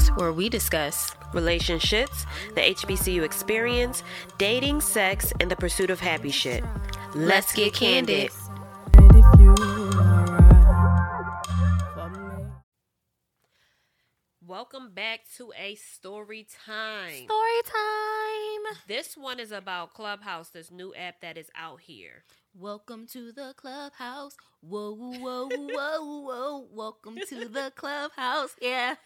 Talks, where we discuss relationships, the HBCU experience, dating, sex, and the pursuit of happy shit. Let's get candid. Welcome back to a story time. Story time. This one is about Clubhouse, this new app that is out here. Welcome to the clubhouse. Whoa, whoa, whoa, whoa. Welcome to the clubhouse. Yeah.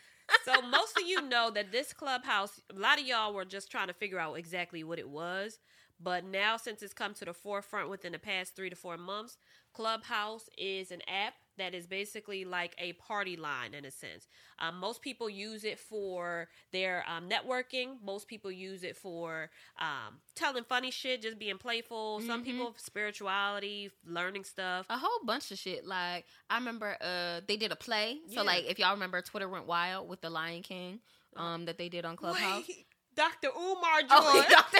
So most of you know that this Clubhouse, a lot of y'all were just trying to figure out exactly what it was. But now, since it's come to the forefront within the past three to four months, Clubhouse is an app that is basically like a party line in a sense. Um, most people use it for their um, networking. Most people use it for um, telling funny shit, just being playful. Some Mhm. people spirituality, learning stuff. A whole bunch of shit. Like, I remember uh they did a play. So, Yeah. like, if y'all remember, Twitter went wild with the Lion King um that they did on Clubhouse. Wait, Dr. Umar joined. Oh, Dr.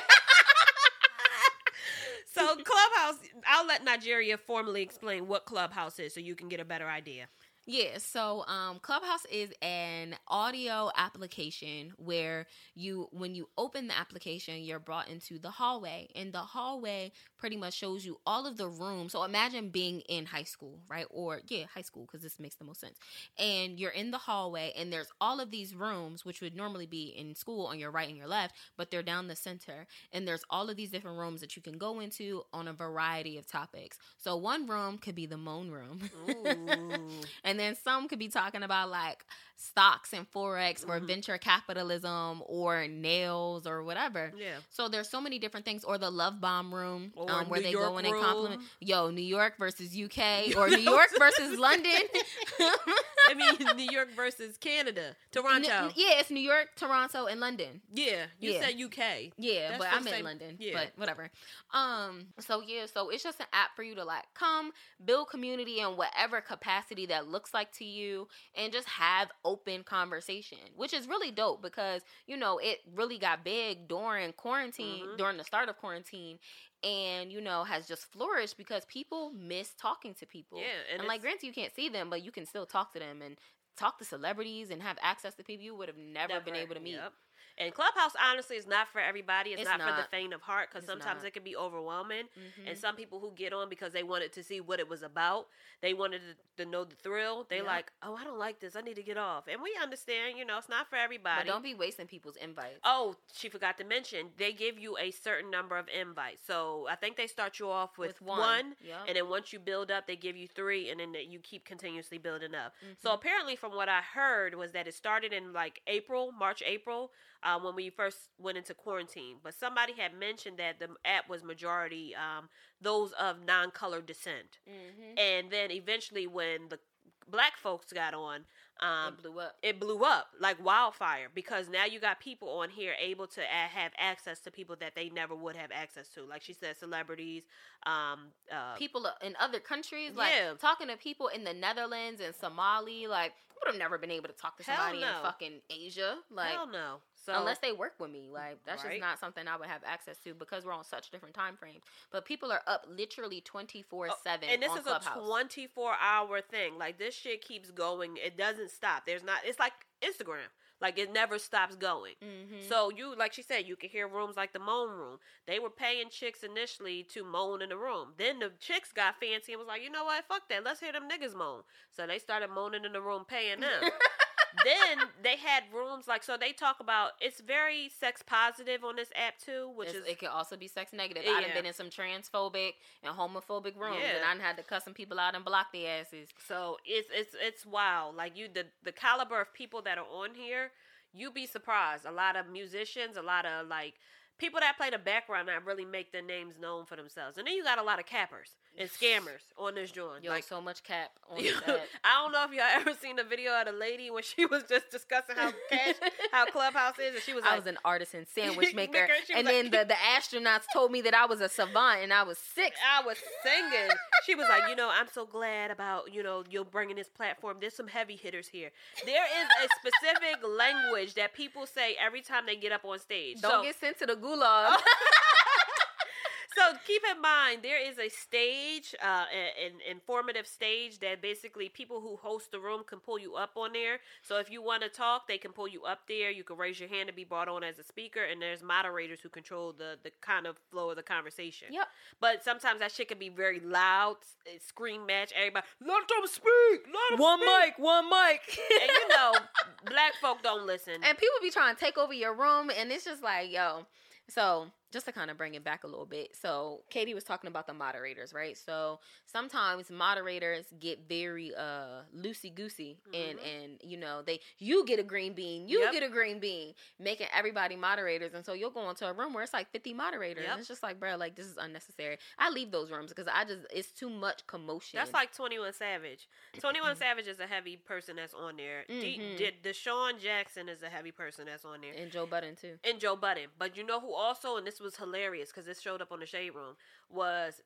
so Clubhouse, I'll let Nigeria formally explain what Clubhouse is so you can get a better idea. Yeah, so um, Clubhouse is an audio application where you, when you open the application, you're brought into the hallway, and the hallway pretty much shows you all of the rooms. So imagine being in high school, right? Or yeah, high school because this makes the most sense. And you're in the hallway, and there's all of these rooms, which would normally be in school on your right and your left, but they're down the center. And there's all of these different rooms that you can go into on a variety of topics. So one room could be the moan room. Ooh. And then some could be talking about like stocks and forex or Mhm. venture capitalism or nails or whatever. yeah. So there's so many different things. Or the love bomb room, Or um, where New they York go in and compliment. Yo, New York versus UK or New York versus London. I mean, New York versus Canada, Toronto. N- yeah, it's New York, Toronto, and London. yeah, you Yeah. said UK. Yeah, That's but I'm in London. yeah. But whatever. Um, so yeah, so it's just an app for you to like come build community in whatever capacity that looks like to you and just have open conversation, which is really dope because you know it really got big during quarantine, Mhm. during the start of quarantine. And you know has just flourished because people miss talking to people. Yeah, and and, like granted you can't see them, but you can still talk to them and talk to celebrities and have access to people you would have never, been able to meet. Yep. And Clubhouse, honestly, is not for everybody. It's, It's not, for the faint of heart because sometimes not. it can be overwhelming. Mhm. And some people who get on because they wanted to see what it was about, they wanted to, to know the thrill. They Yeah. like, oh, I don't like this. I need to get off. And we understand, you know, it's not for everybody. But don't be wasting people's invites. Oh, she forgot to mention they give you a certain number of invites. So I think they start you off with, With one, one, yep. and then once you build up, they give you three, and then you keep continuously building up. Mm-hmm. So apparently, from what I heard, was that it started in like April, March, April, uh, when we first went into quarantine. But somebody had mentioned that the app was majority um, those of non-colored descent, Mm-hmm. and then eventually, when the black folks got on. Um, it blew up. it blew up like wildfire because now you got people on here able to have access to people that they never would have access to like she said celebrities um uh People in other countries, like Yeah. talking to people in the Netherlands and Somali, like would have never been able to talk to somebody no. in fucking Asia, like hell no so unless they work with me. Like that's Right. just not something I would have access to because we're on such different time frames. But people are up literally twenty four seven. Oh, and this is Clubhouse. a 24 hour thing like this shit keeps going it doesn't stop there's not it's like instagram like it never stops going Mhm. So you, like she said, you can hear rooms like the moan room. They were paying chicks initially to moan in the room. Then the chicks got fancy and was like, you know what, fuck that, let's hear them niggas moan. So they started moaning in the room, paying them. then they had rooms like so they talk about it's very sex positive on this app too, which It's- is it can also be sex negative. I've been in some transphobic and homophobic rooms, Yeah. and I had to cuss some people out and block their asses. So it's it's it's wild. Like you the the caliber of people that are on here, you'd be surprised. A lot of musicians, a lot of like people that play the background that really make their names known for themselves. And then you got a lot of cappers and scammers on this joint. Yo, like so much cap on this. I don't know if y'all ever seen the video of the lady when she was just discussing how cash how Clubhouse is and she was I like was an artisan sandwich maker, Maker, and like- then the, the astronauts told me that I was a savant and I was sick. I was singing. She was like, you know, I'm so glad about, you know, you're bringing this platform. There's some heavy hitters here. There is a specific language that people say every time they get up on stage. Don't so, get sent to the gulag. So keep in mind there is a stage, uh, an informative stage that basically people who host the room can pull you up on there. So if you want to talk, they can pull you up there. You can raise your hand to be brought on as a speaker, and there's moderators who control the the kind of flow of the conversation. Yep. But sometimes that shit can be very loud, scream match. Everybody, let them speak. Let them one speak. mic, one mic. And you know, black folk don't listen. and people be trying to take over your room, and it's just like, yo. So just to kind of bring it back a little bit. So Kady was talking about the moderators, right? So sometimes moderators get very uh loosey goosey and Mhm. and you know they you get a green bean, you Yep. get a green bean, making everybody moderators, and so you'll go into a room where it's like fifty moderators, Yep. and it's just like, bro, like this is unnecessary. I leave those rooms because I just it's too much commotion. That's like Twenty One Savage. Twenty One Savage is a heavy person that's on there. D- Mhm. D- DeSean Jackson is a heavy person that's on there. and Joe Budden too. and Joe Budden. But you know who also, and this was hilarious because this showed up on the Shade Room, was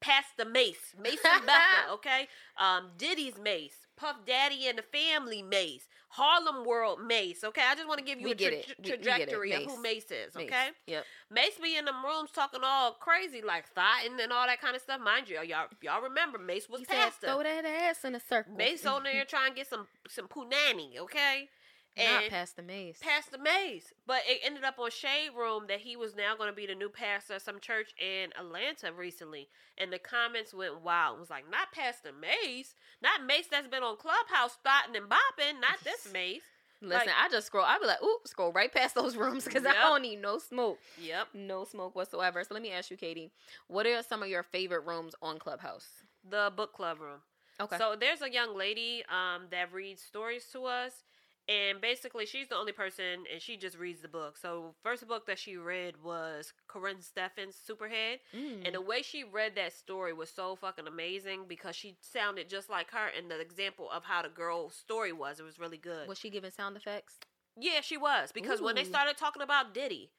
Pastor Mase, Mason Betha, okay? Um, Diddy's Mase, Puff Daddy and the Family Mase, Harlem World Mase, okay? I just want to give you We a tra- tra- We- we get it. trajectory of who Mase. Mase is, Mase. okay? Yep. Mase be in the rooms talking all crazy, like thoughting and all that kind of stuff. Mind you, y'all, y'all remember Mase was He said, throw that ass in a circle. Mase on there trying to get some some punani, okay? Not past the maze. Past the maze. But it ended up on Shade Room that he was now going to be the new pastor of some church in Atlanta recently. And the comments went wild. It was like, not Pastor Mase. Not Mase that's been on Clubhouse spotting and bopping. Not this Mase. Listen, Like- I just scroll. I be like, ooh, scroll right past those rooms because Yep. I don't need no smoke, Yep. no smoke whatsoever. So let me ask you, Kady, what are some of your favorite rooms on Clubhouse? The book club room. Okay. So there's a young lady um, that reads stories to us. And basically, she's the only person, and she just reads the book. So, first book that she read was Karrine Steffans' Superhead. Mm. And the way she read that story was so fucking amazing because she sounded just like her and the example of how the girl's story was. It was really good. was she giving sound effects? Yeah, she was. Because when they started talking about Diddy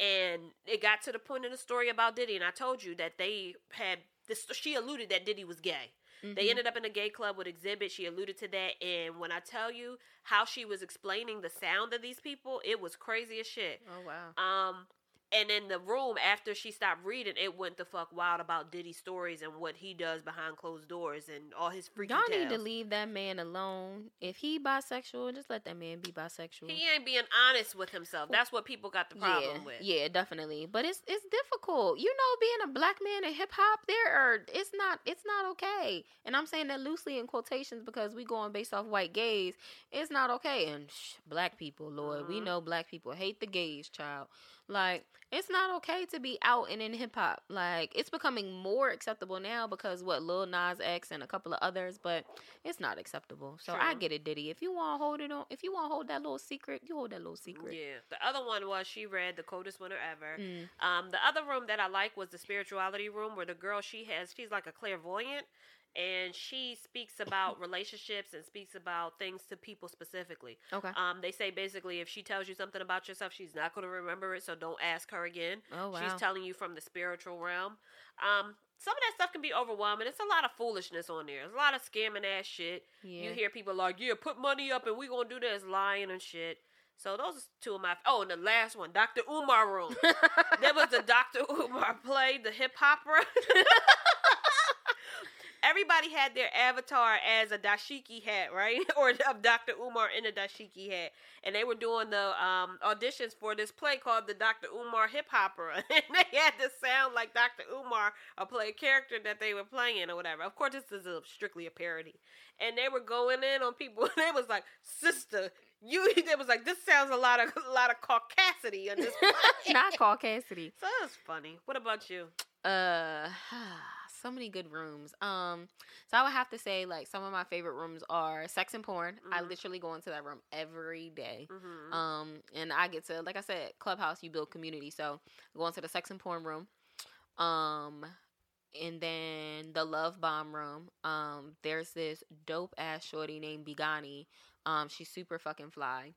and it got to the point in the story about Diddy, and I told you that they had this, she alluded that Diddy was gay. They Mhm. ended up in a gay club with Xzibit. She alluded to that. And when I tell you how she was explaining the sound of these people, it was crazy as shit. Oh wow. Um, and in the room after she stopped reading, it went the fuck wild about Diddy stories and what he does behind closed doors and all his freaky Y'all need to leave that man alone. If he bisexual, just let that man be bisexual. He ain't being honest with himself. That's what people got the problem yeah, with. yeah, definitely. But it's it's difficult. You know, being a black man in hip hop, there are it's not it's not okay. And I'm saying that loosely in quotations because we going based off white gays. It's not okay. And shh, black people, Lord, we Mhm. know black people hate the gays, child. Like it's not okay to be out and in hip hop. Like it's becoming more acceptable now because what Lil Nas X and a couple of others, but it's not acceptable. So I get it, Diddy. If you want to hold it on, if you want to hold that little secret, you hold that little secret. Yeah. The other one was she read The Coldest Winter Ever. Mm. Um, the other room that I like was the spirituality room where the girl she has she's like a clairvoyant and she speaks about relationships and speaks about things to people specifically. Okay. Um, they say basically if she tells you something about yourself, she's not going to remember it, so don't ask her again. Oh wow. She's telling you from the spiritual realm. Um, some of that stuff can be overwhelming. It's a lot of foolishness on there. There's a lot of scamming ass shit. yeah. You hear people like, "Yeah, put money up and we gonna do this," lying and shit. So those are two of my. Oh, and the last one, Dr. Umar room. there was the Dr. Umar play, the hip hopper. Everybody had their avatar as a dashiki hat, right? or of Dr. Umar in a dashiki hat. And they were doing the um, auditions for this play called the Dr. Umar Hip Hopper. and they had to sound like Dr. Umar or play a character that they were playing or whatever. Of course, this is a, strictly a parody. And they were going in on people. And they was like, sister, you. it was like, this sounds a lot of a lot of caucasity on this. Not Caucasity. So that was funny. What about you? Uh, so many good rooms. Um, so I would have to say like some of my favorite rooms are sex and porn. I Mhm. literally go into that room every day. Mm-hmm. Um, and I get to like I said, Clubhouse, you build community. So I go into the sex and porn room. Um, and then the love bomb room. Um, there's this dope ass shorty named Bigani. Um, she's super fucking fly.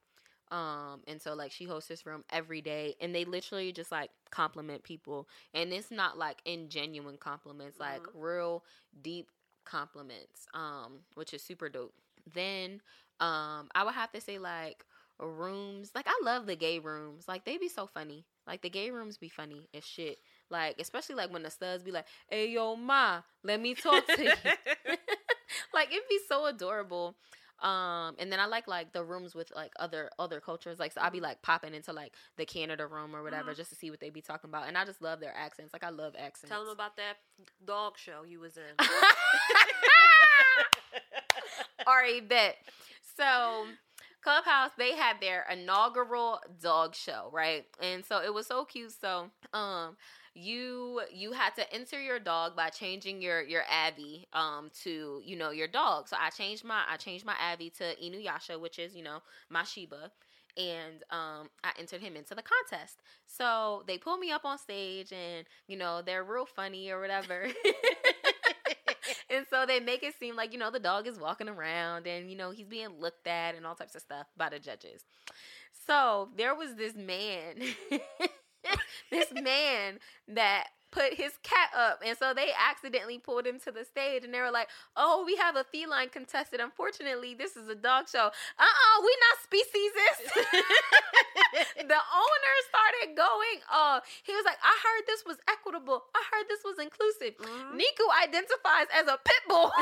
Um, and so like she hosts this room every day, and they literally just like compliment people, and it's not like ingenuine compliments, like Mhm. real deep compliments. Um, which is super dope. Then, um, I would have to say like rooms. Like I love the gay rooms. Like they be so funny. Like the gay rooms be funny as shit. Like especially like when the studs be like, "Hey yo, ma, let me talk to you." like it'd be so adorable. Um, and then I like like the rooms with like other other cultures. Like so I'll be like popping into like the Canada room or whatever Mhm. just to see what they be talking about. And I just love their accents. Like I love accents. Tell them about that dog show you was in. Already bet. So Clubhouse, they had their inaugural dog show, right? And so it was so cute. So um you you had to enter your dog by changing your your Abby um to you know your dog. So I changed my I changed my Abby to Inuyasha, which is you know my Shiba, and um I entered him into the contest. So they pull me up on stage, and you know they're real funny or whatever. and so they make it seem like you know the dog is walking around and you know he's being looked at and all types of stuff by the judges. So there was this man, this man that put his cat up, and so they accidentally pulled him to the stage, and they were like, "Oh, we have a feline contestant. Unfortunately, this is a dog show. Uh, uh we not speciesist." the owner started going off. He was like, "I heard this was equitable. I heard this was inclusive." Mhm. Niku identifies as a pit bull.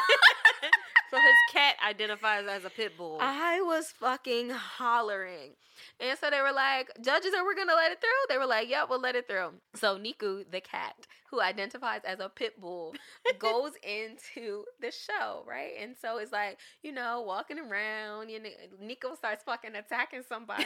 So his cat identifies as a pit bull. I was fucking hollering. And so they were like, judges, are we gonna let it through? They were like, yep, we'll let it through. So Niku, the cat, who identifies as a pit bull, goes into the show, right? And so it's like, you know, walking around, you know, Nico starts fucking attacking somebody.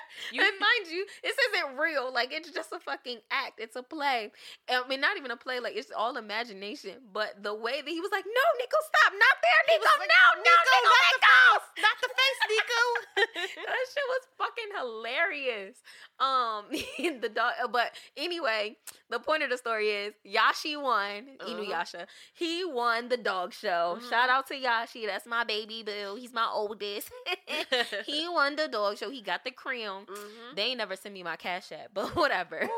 You- and mind you, this isn't real. Like it's just a fucking act. It's a play. I mean, not even a play. Like it's all imagination. But the way that he was like, "No, Nico, stop! Not there, He Nico! like, no, no, "Nico, Nico, not the go!" Not the face, Nico. that shit was fucking hilarious. Um, the dog. But anyway, the point of the story is Yashi won. Uh-huh. Inuyasha. He won the dog show. Mhm. Shout out to Yashi. That's my baby boo. He's my oldest. he won the dog show. He got the crown. Mhm. They ain't never send me my cash app, but whatever.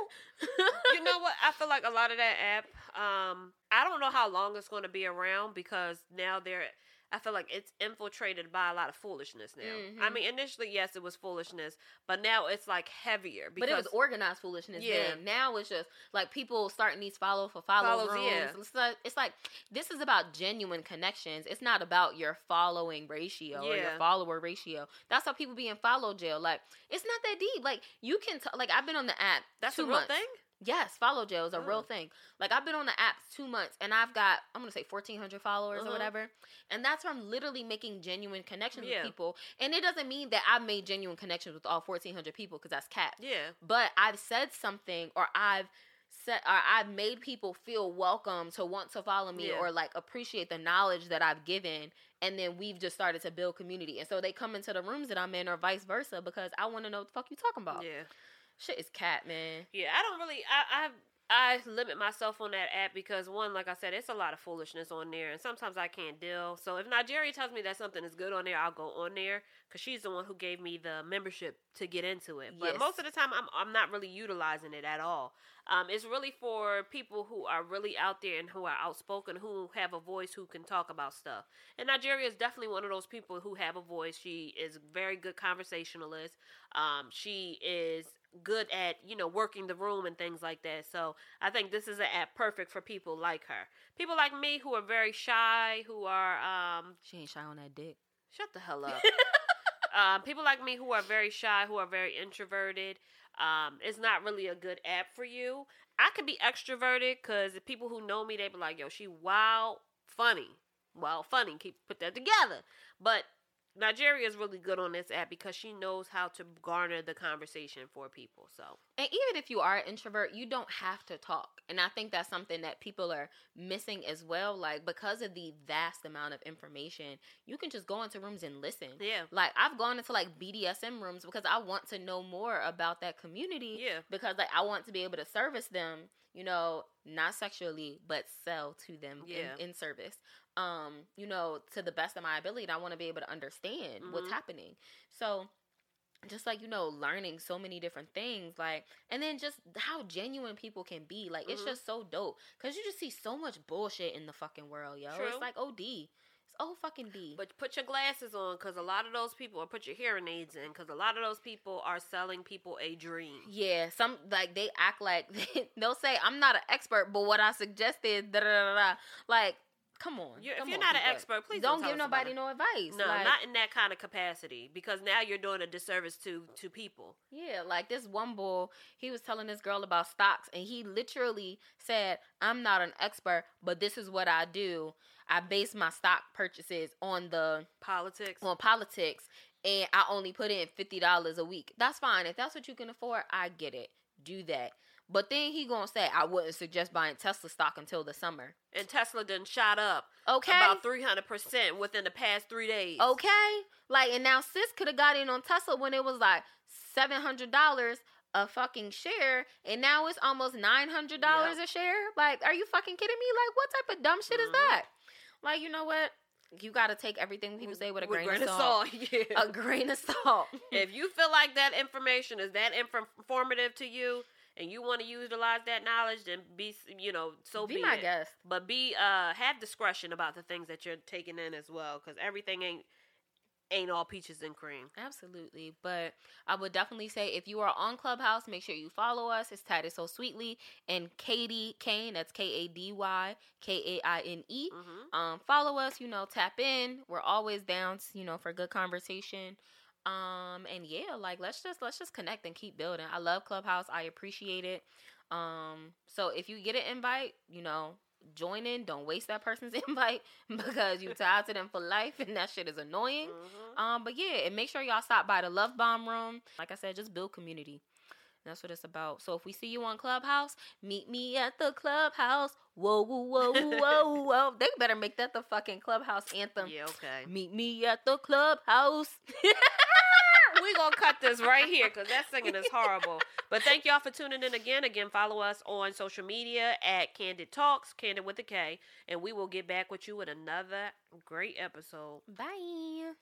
You know what? I feel like a lot of that app. Um, I don't know how long it's going to be around because now they're. I feel like it's infiltrated by a lot of foolishness now. I Mhm. mean, initially, yes, it was foolishness, but now it's like heavier But because it was organized foolishness Yeah. then. Now it's just like people starting these follow for follow Follows, rooms. yeah. It's, like, it's like this is about genuine connections. It's not about your following ratio or your follower ratio. That's how people be in follow jail. Like it's not that deep. Like you can t- like I've been on the app. that's two a real months. thing. Yes, follow jail is a real Oh. thing. Like I've been on the app two months and I've got I'm gonna say fourteen hundred followers Uh-huh. or whatever, and that's from literally making genuine connections Yeah. with people. And it doesn't mean that I've made genuine connections with all fourteen hundred people because that's cap. Yeah, But I've said something or I've said or I've made people feel welcome to want to follow me Yeah. or like appreciate the knowledge that I've given. And then we've just started to build community. And so they come into the rooms that I'm in or vice versa because I want to know what the fuck you talking about. yeah. Shit is cat, man. Yeah, I don't really. I I I limit myself on that app because one, like I said, it's a lot of foolishness on there, and sometimes I can't deal. So if Nigeria tells me that something is good on there, I'll go on there because she's the one who gave me the membership to get into it. But Yes. most of the time, I'm I'm not really utilizing it at all. Um, it's really for people who are really out there and who are outspoken, who have a voice, who can talk about stuff. And Nigeria is definitely one of those people who have a voice. She is a very good conversationalist. Um, she is good at you know working the room and things like that. So I think this is an app perfect for people like her. People like me who are very shy, who are um, She ain't shy on that dick. shut the hell up. um, people like me who are very shy, who are very introverted. Um, it's not really a good app for you. I could be extroverted because the people who know me, they be like, "Yo, she wild, funny, wild, funny." Keep put that together. But Nigeria is really good on this app because she knows how to garner the conversation for people. So And even if you are an introvert, you don't have to talk. And I think that's something that people are missing as well. Like, because of the vast amount of information, you can just go into rooms and listen. yeah, Like, I've gone into like BDSM rooms because I want to know more about that community. yeah, Because, like, I want to be able to service them, you know, not sexually, but sell to them Yeah. in, in service. Um, you know, to the best of my ability. I want to be able to understand what's Mhm. happening. So, just like you know learning so many different things like and then just how genuine people can be like it's Mhm. just so dope because you just see so much bullshit in the fucking world yo True. it's like od It's O fucking D. But put your glasses on because a lot of those people, or put your hearing aids in because a lot of those people are selling people a dream. Yeah, some like they act like they'll say I'm not an expert, but what I suggested da da da. da. Like, come on. You're, if you're on, not an expert, please don't don't, give tell us about nobody no advice. No, like, not in that kind of capacity because now you're doing a disservice to to people. Yeah, like this one bull, he was telling this girl about stocks, and he literally said, "I'm not an expert, but this is what I do. I base my stock purchases on the Politics. on politics, and I only put in fifty dollars a week. That's fine if that's what you can afford. I get it. Do that." But then he gonna say, "I wouldn't suggest buying Tesla stock until the summer." and Tesla done shot up Okay, about 300% within the past three days. Okay. Like, and now sis could have got in on Tesla when it was like seven hundred dollars a fucking share, and now it's almost nine hundred dollars Yep. a share. Like, are you fucking kidding me? Like, what type of dumb shit is Mhm. that? Like, you know what? You got to take everything people say with a grain, of salt. yeah. A grain of salt. if you feel like that information is that inf- informative to you and you want to utilize that knowledge, then be, you know, so be, be my it. guest. But be, uh, have discretion about the things that you're taking in as well, because everything ain't ain't all peaches and cream. Absolutely. But I would definitely say if you are on Clubhouse, make sure you follow us. It's It So Sweetly. And Kady Kaine, that's K A D Y K A I N E. hmm Um, follow us, you know, tap in. We're always down, you know, for good conversation. Um, and yeah, like let's just let's just connect and keep building. I love Clubhouse. I appreciate it. Um, so if you get an invite, you know, join in. Don't waste that person's invite because you tied to them for life, and that shit is annoying. hmm Um, but yeah, and make sure y'all stop by the Love Bomb Room. Like I said, just build community. That's what it's about. So if we see you on Clubhouse, meet me at the clubhouse. Whoa, whoa, whoa, whoa, whoa. They better make that the fucking clubhouse anthem. Yeah, okay. Meet me at the clubhouse. we gonna cut this right here because that singing is horrible. But thank y'all for tuning in again. Again, follow us on social media at Kandid Talks, Candid with a K, and we will get back with you with another great episode. Bye.